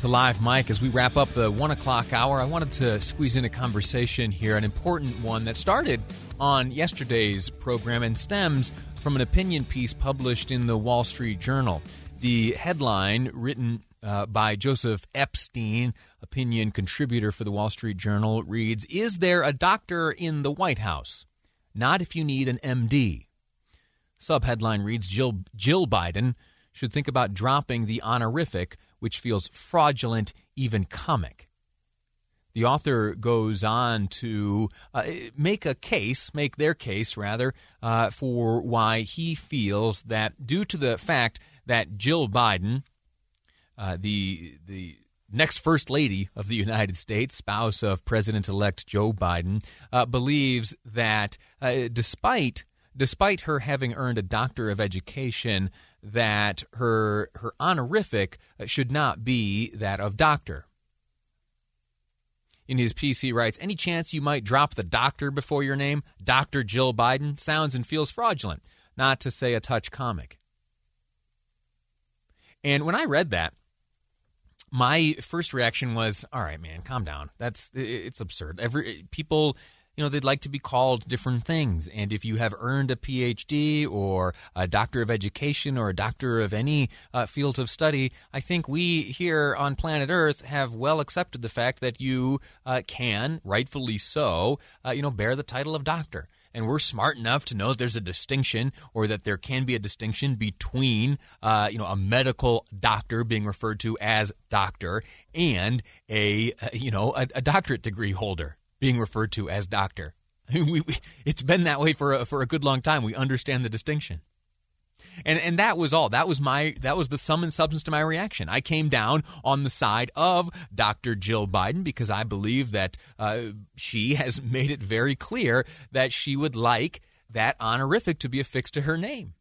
to Live Mic. As we wrap up the one o'clock hour, I wanted to squeeze in a conversation here, an important one that started on yesterday's program and stems from an opinion piece published in the Wall Street Journal. The headline, written uh, by Joseph Epstein, opinion contributor for the Wall Street Journal, reads Is there a doctor in the White House? Not if you need an MD. Subheadline reads Jill, Jill Biden should think about dropping the honorific, which feels fraudulent, even comic. The author goes on to uh, make a case, make their case rather, uh, for why he feels that due to the fact that Jill Biden, uh, the the next first lady of the United States, spouse of President-elect Joe Biden, uh, believes that uh, despite despite her having earned a doctor of education, that her her honorific uh, should not be that of doctor. In his piece, he writes, Any chance you might drop the doctor before your name? Dr. Jill Biden sounds and feels fraudulent, not to say a touch comic. And when I read that, my first reaction was, "All right, man, calm down. That's it's absurd. Every people you know, they'd like to be called different things. And if you have earned a PhD or a doctor of education or a doctor of any uh, field of study, I think we here on planet Earth have well accepted the fact that you uh, can, rightfully so, uh, you know, bear the title of doctor and we're smart enough to know there's a distinction or that there can be a distinction between uh, you know a medical doctor being referred to as doctor and a uh, you know a, a doctorate degree holder being referred to as doctor. we, we, it's been that way for a, for a good long time. We understand the distinction. And and that was all. That was my that was the sum and substance to my reaction. I came down on the side of Dr. Jill Biden because I believe that uh, she has made it very clear that she would like that honorific to be affixed to her name.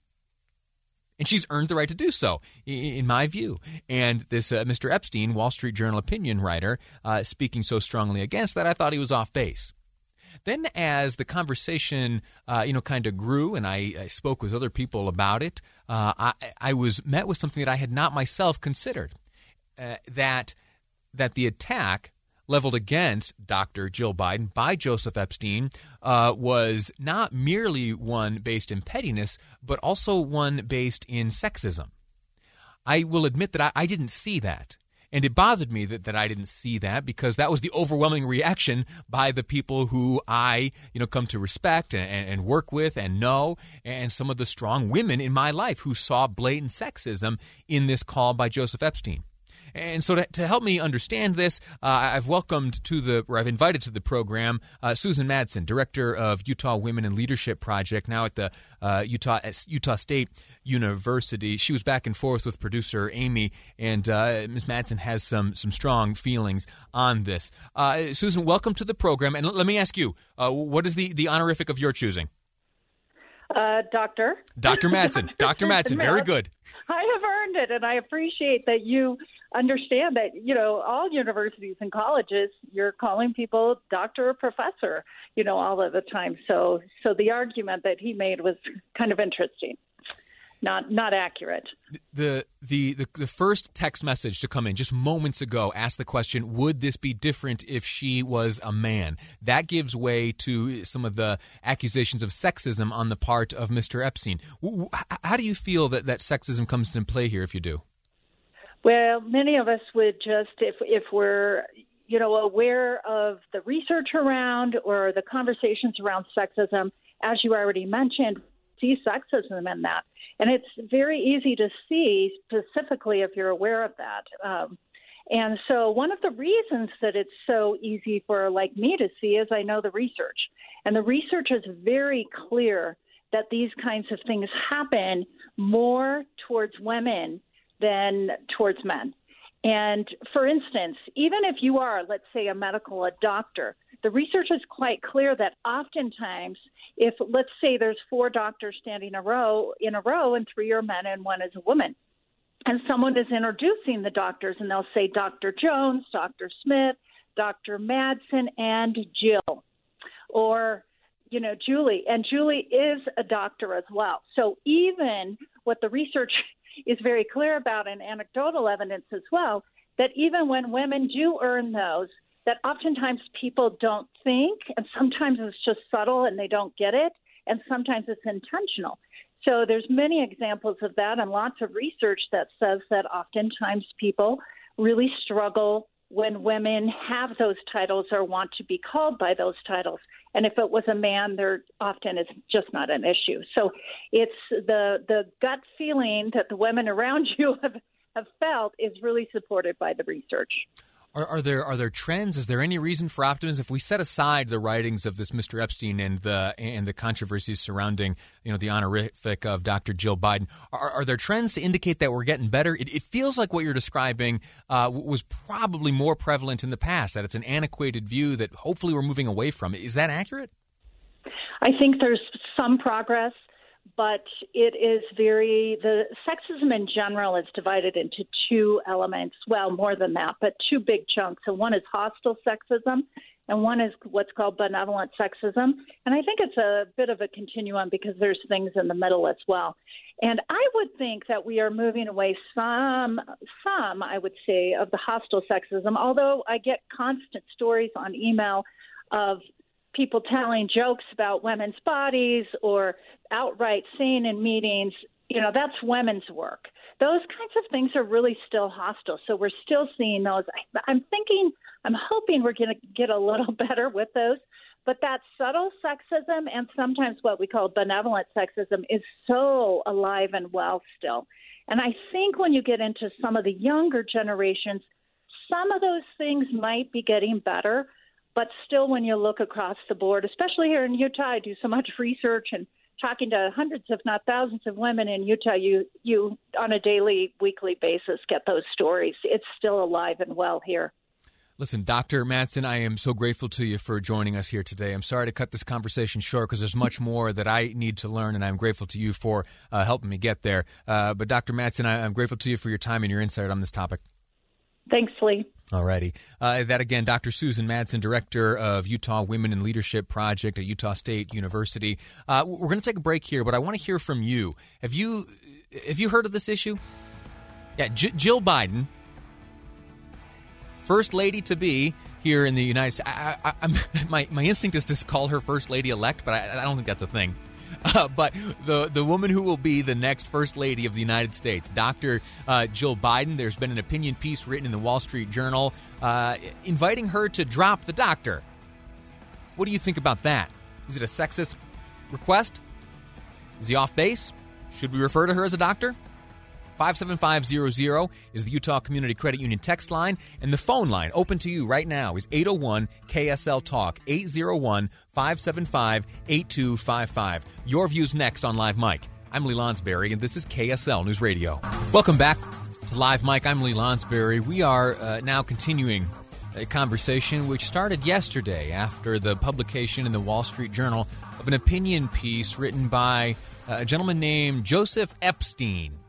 And she's earned the right to do so, in my view. And this uh, Mr. Epstein, Wall Street Journal opinion writer, uh, speaking so strongly against that, I thought he was off base. Then, as the conversation, uh, you know, kind of grew, and I, I, spoke with other people about it, uh, I, I, was met with something that I had not myself considered. Uh, that that the attack leveled against Dr. Jill Biden by Joseph Epstein uh, was not merely one based in pettiness, but also one based in sexism. I will admit that I, I didn't see that. And it bothered me that, that I didn't see that because that was the overwhelming reaction by the people who I, you know, come to respect and, and, work with and know, and some of the strong women in my life who saw blatant sexism in this call by Joseph Epstein. And so, to, to help me understand this, uh, I've welcomed to the, or I've invited to the program, uh, Susan Madsen, director of Utah Women in Leadership Project, now at the uh, Utah Utah State University. She was back and forth with producer Amy, and uh, Ms. Madsen has some some strong feelings on this. Uh, Susan, welcome to the program. And let me ask you, uh, what is the the honorific of your choosing? Uh, doctor. Dr. Madsen. Dr. Madsen. Very good. I have earned it, and I appreciate that you understand that you know all universities and colleges you're calling people doctor or professor you know all of the time. So so the argument that he made was kind of interesting not not accurate. The, the the the first text message to come in just moments ago asked the question would this be different if she was a man? That gives way to some of the accusations of sexism on the part of Mr. Epstein. How do you feel that that sexism comes into play here if you do well, many of us would just, if if we're you know aware of the research around or the conversations around sexism, as you already mentioned, see sexism in that, and it's very easy to see specifically if you're aware of that. Um, and so, one of the reasons that it's so easy for like me to see is I know the research, and the research is very clear that these kinds of things happen more towards women than towards men. And for instance, even if you are, let's say, a medical a doctor, the research is quite clear that oftentimes, if let's say there's four doctors standing in a row in a row, and three are men and one is a woman, and someone is introducing the doctors, and they'll say Dr. Jones, Dr. Smith, Dr. Madsen, and Jill, or you know Julie, and Julie is a doctor as well. So even what the research is very clear about and anecdotal evidence as well that even when women do earn those, that oftentimes people don't think, and sometimes it's just subtle and they don't get it, and sometimes it's intentional. So there's many examples of that, and lots of research that says that oftentimes people really struggle when women have those titles or want to be called by those titles. And if it was a man, there often is just not an issue. So it's the the gut feeling that the women around you have, have felt is really supported by the research. Are, are, there are there trends? Is there any reason for optimism if we set aside the writings of this Mr. Epstein and the and the controversies surrounding you know the honorific of Dr. Jill Biden? Are, are there trends to indicate that we're getting better? It, it feels like what you're describing uh, was probably more prevalent in the past. That it's an antiquated view that hopefully we're moving away from. Is that accurate? I think there's some progress but it is very the sexism in general is divided into two elements. Well more than that but two big chunks. And one is hostile sexism and one is what's called benevolent sexism. And i think it's a bit of a continuum because there's things in the middle as well. And i would think that we are moving away some some i would say of the hostile sexism although i get constant stories on email of people telling jokes about women's bodies or outright saying in meetings, you know, that's women's work. Those kinds of things are really still hostile. So we're still seeing those. I'm thinking, I'm hoping we're going to get a little better with those. But that subtle sexism and sometimes what we call benevolent sexism is so alive and well still. And I think when you get into some of the younger generations, some of those things might be getting better. But still, when you look across the board, especially here in Utah, I do so much research and talking to hundreds, if not thousands, of women in Utah, you you on a daily, weekly basis get those stories. It's still alive and well here. Listen, Dr. Madsen, I am so grateful to you for joining us here today. I'm sorry to cut this conversation short because there's much more that I need to learn, and I'm grateful to you for uh, helping me get there. Uh, but, Dr. Madsen, I, I'm grateful to you for your time and your insight on this topic. Thanks, Lee. Alrighty. Uh, that again, Dr. Susan Madsen, director of Utah Women in Leadership Project at Utah State University. Uh, we're going to take a break here, but I want to hear from you. Have you have you heard of this issue? Yeah, J- Jill Biden, first lady to be here in the United States. I, I, my my instinct is to call her first lady elect, but I, I don't think that's a thing. Uh, but the the woman who will be the next first lady of the United States, Dr. Uh, Jill Biden. There's been an opinion piece written in the Wall Street Journal uh, inviting her to drop the doctor. What do you think about that? Is it a sexist request? Is he off base? Should we refer to her as a doctor? 57500 is the Utah Community Credit Union text line, and the phone line open to you right now is 801 KSL Talk, 801 575 8255. Your views next on Live Mic. I'm Lee Lonsberry, and this is KSL News Radio. Welcome back to Live Mic. I'm Lee Lonsberry. We are uh, now continuing a conversation which started yesterday after the publication in the Wall Street Journal of an opinion piece written by uh, a gentleman named Joseph Epstein.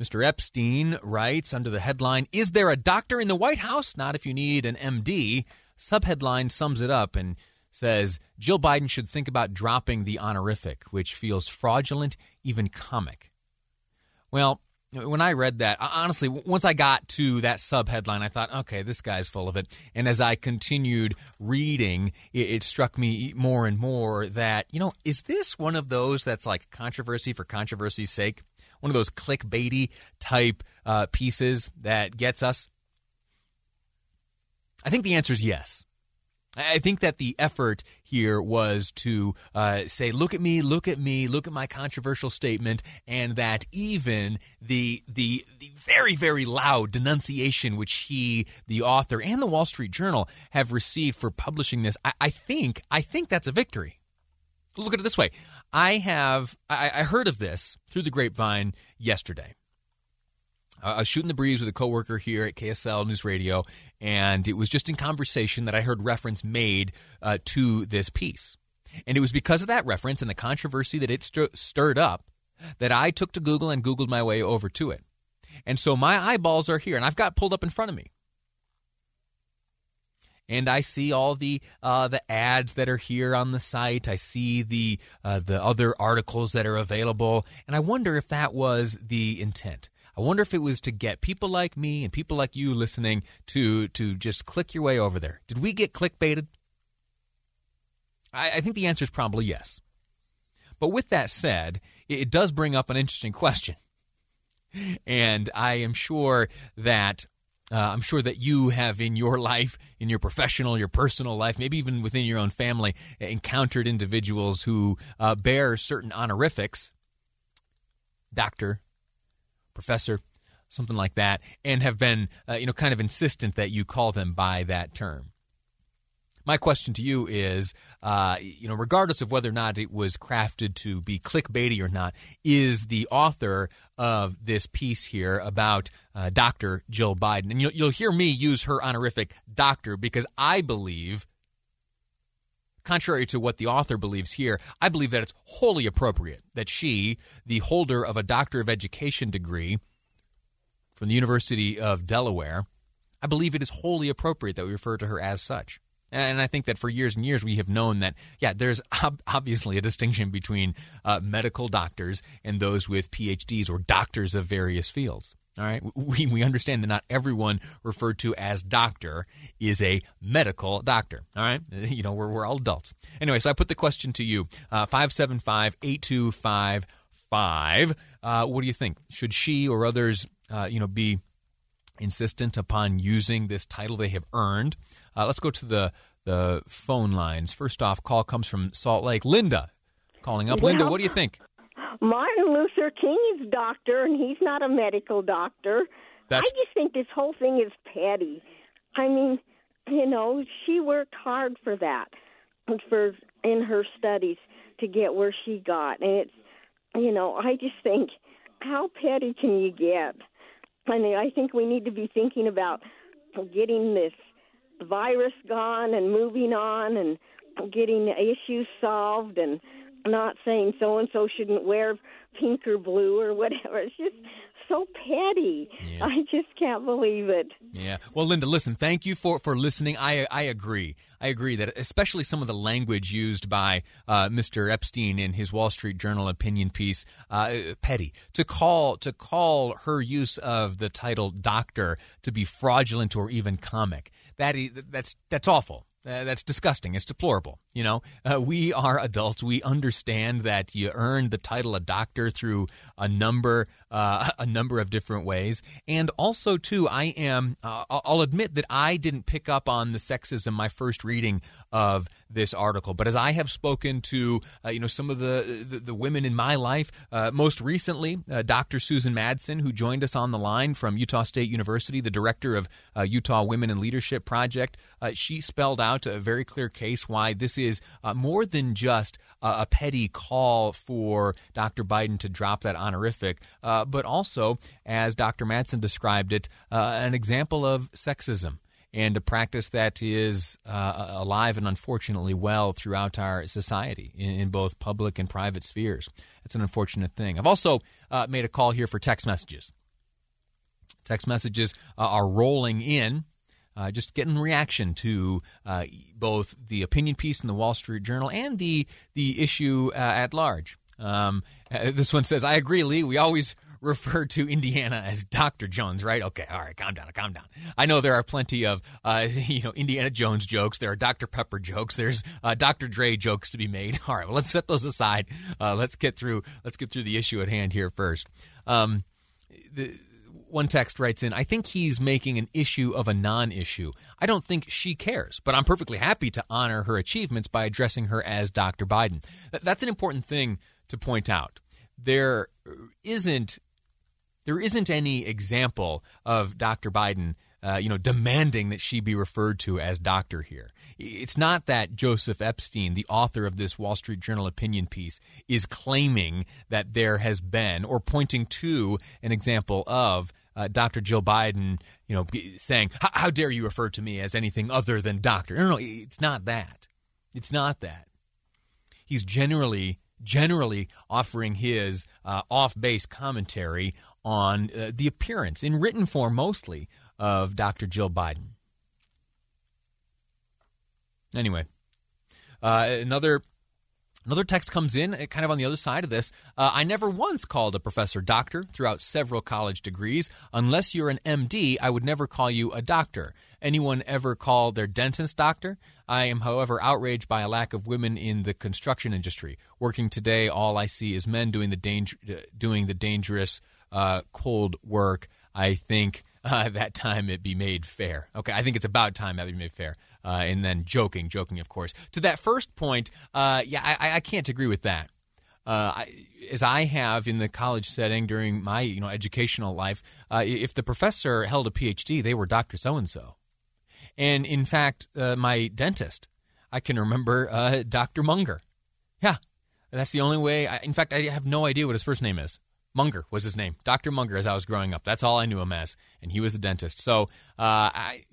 Mr. Epstein writes under the headline, Is there a doctor in the White House? Not if you need an MD. Subheadline sums it up and says Jill Biden should think about dropping the honorific, which feels fraudulent, even comic. Well, when I read that, honestly, once I got to that subheadline, I thought, okay, this guy's full of it. And as I continued reading, it, it, struck me more and more that, you know, is this one of those that's like controversy for controversy's sake? One of those clickbaity type uh, pieces that gets us? I think the answer is yes. I think that the effort here was to uh, say, "Look at me, look at me, look at my controversial statement," and that even the the the very very loud denunciation which he, the author, and the Wall Street Journal have received for publishing this, I, I think I think that's a victory. Look at it this way: I have I, I heard of this through the grapevine yesterday. I was shooting the breeze with a coworker here at KSL News Radio, and it was just in conversation that I heard reference made uh, to this piece. And it was because of that reference and the controversy that it st- stirred up that I took to Google and Googled my way over to it. And so my eyeballs are here, and I've got pulled up in front of me. And I see all the uh, the ads that are here on the site. I see the uh, the other articles that are available, and I wonder if that was the intent. I wonder if it was to get people like me and people like you listening to to just click your way over there. Did we get clickbaited? I, I think the answer is probably yes. But with that said, it, it does bring up an interesting question. And I am sure that uh, I'm sure that you have in your life, in your professional, your personal life, maybe even within your own family, encountered individuals who uh, bear certain honorifics, doctor, professor, something like that, and have been, uh, you know, kind of insistent that you call them by that term. My question to you is, uh, you know, regardless of whether or not it was crafted to be clickbaity or not, is the author of this piece here about uh, Dr. Jill Biden, and you'll, you'll hear me use her honorific doctor because I believe, contrary to what the author believes here, I believe that it's wholly appropriate that she, the holder of a Doctor of Education degree from the University of Delaware, I believe it is wholly appropriate that we refer to her as such. And I think that for years and years we have known that, yeah, there's ob- obviously a distinction between uh, medical doctors and those with PhDs or doctors of various fields. All right, we, we understand that not everyone referred to as doctor is a medical doctor. All right, you know, we're, we're all adults. Anyway, so I put the question to you uh, 575 8255. Uh, what do you think? Should she or others, uh, you know, be insistent upon using this title they have earned? Uh, let's go to the the phone lines. First off, call comes from Salt Lake. Linda, calling up. Linda, what do you think? Martin Luther King is doctor, and he's not a medical doctor. That's- I just think this whole thing is petty. I mean, you know, she worked hard for that, for in her studies to get where she got, and it's, you know, I just think, how petty can you get? I mean, I think we need to be thinking about getting this virus gone and moving on and getting issues solved and not saying so and so shouldn't wear pink or blue or whatever. It's just so petty. Yeah. I just can't believe it. Yeah. Well, Linda, listen, thank you for, for listening. I, I agree. I agree that especially some of the language used by uh, Mr. Epstein in his Wall Street Journal opinion piece, uh, petty. To call to call her use of the title doctor to be fraudulent or even comic. That is, that's that's awful. Uh, that's disgusting. It's deplorable. You know, uh, we are adults. We understand that you earned the title of doctor through a number, uh, a number of different ways. And also, too, I am. Uh, I'll admit that I didn't pick up on the sexism my first reading of this article. But as I have spoken to, uh, you know, some of the the, the women in my life, most recently, Dr. Susan Madsen, who joined us on the line from Utah State University, the director of Utah Women in Leadership Project, she spelled out a very clear case why this is uh, more than just a petty call for Dr. Biden to drop that honorific, uh, but also, as Dr. Madsen described it, uh, an example of sexism and a practice that is uh, alive and unfortunately well throughout our society in, in, both public and private spheres. It's an unfortunate thing. I've also uh, made a call here for text messages. Text messages uh, are rolling in. Uh, just getting reaction to uh, both the opinion piece in the Wall Street Journal and the the issue uh, at large. Um, this one says, "I agree, Lee. We always refer to Indiana as Dr. Jones, right? Okay, all right, calm down, calm down. I know there are plenty of uh, you know Indiana Jones jokes. There are Dr. Pepper jokes. There's uh, Dr. Dre jokes to be made. All right, well, let's set those aside. Uh, let's get through. Let's get through the issue at hand here first. Um, the, one text writes in, I think he's making an issue of a non issue. I don't think she cares, but I'm perfectly happy to honor her achievements by addressing her as Dr. Biden. That's an important thing to point out. There isn't there isn't any example of Dr. Biden uh, you know, demanding that she be referred to as doctor here. It's not that Joseph Epstein, the author of this Wall Street Journal opinion piece, is claiming that there has been or pointing to an example of uh, Dr. Jill Biden, you know, saying, "How dare you refer to me as anything other than doctor?" No, no, it's not that. It's not that. He's generally generally offering his uh, off-base commentary on uh, the appearance in written form mostly of Dr. Jill Biden. Anyway, uh, another Another text comes in, uh, kind of on the other side of this. Uh, I never once called a professor doctor throughout several college degrees. Unless you're an MD, I would never call you a doctor. Anyone ever call their dentist doctor? I am, however, outraged by a lack of women in the construction industry. Working today, all I see is men doing the danger, uh, doing the dangerous uh, cold work. I think uh, that time it be made fair. Okay, I think it's about time that be made fair uh, and then joking, joking, of course. To that first point, uh, yeah, I, I, can't agree with that. Uh, I, as I have in the college setting during my you know educational life, uh, if the professor held a PhD, they were Doctor So and So, and in fact, uh, my dentist, I can remember Doctor Munger. Yeah, that's the only way. I, in fact, I have no idea what his first name is. Munger was his name, Doctor Munger. As I was growing up, that's all I knew him as, and he was the dentist. So I,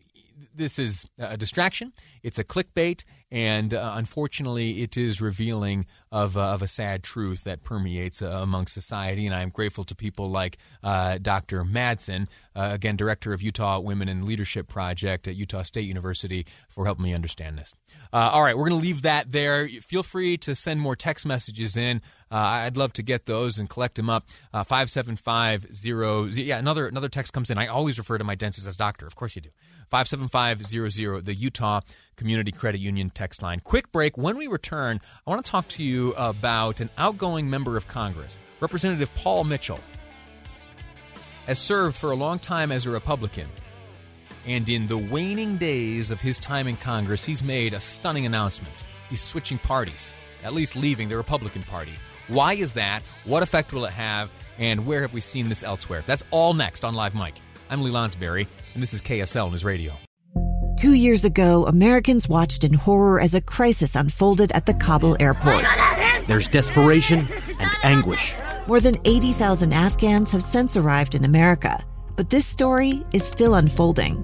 this is a distraction. It's a clickbait, and uh, unfortunately, it is revealing of, uh, of a sad truth that permeates uh, among society. And I am grateful to people like uh, Dr. Madsen, uh, again, director of Utah Women in Leadership Project at Utah State University, for helping me understand this. Uh, all right, we're going to leave that there. Feel free to send more text messages in. Uh, I'd love to get those and collect them up. Uh, five seven five zero. Yeah, another another text comes in. I always refer to my dentist as doctor. Of course you do. 57500, the Utah Community Credit Union text line. Quick break. When we return, I want to talk to you about an outgoing member of Congress, Representative Paul Mitchell. Has served for a long time as a Republican. And in the waning days of his time in Congress, he's made a stunning announcement. He's switching parties, at least leaving the Republican Party. Why is that? What effect will it have? And where have we seen this elsewhere? That's all next on Live Mic. I'm Lee Lonsberry, and this is KSL News Radio. Two years ago, Americans watched in horror as a crisis unfolded at the Kabul airport. There's desperation and anguish. More than 80,000 Afghans have since arrived in America, but this story is still unfolding.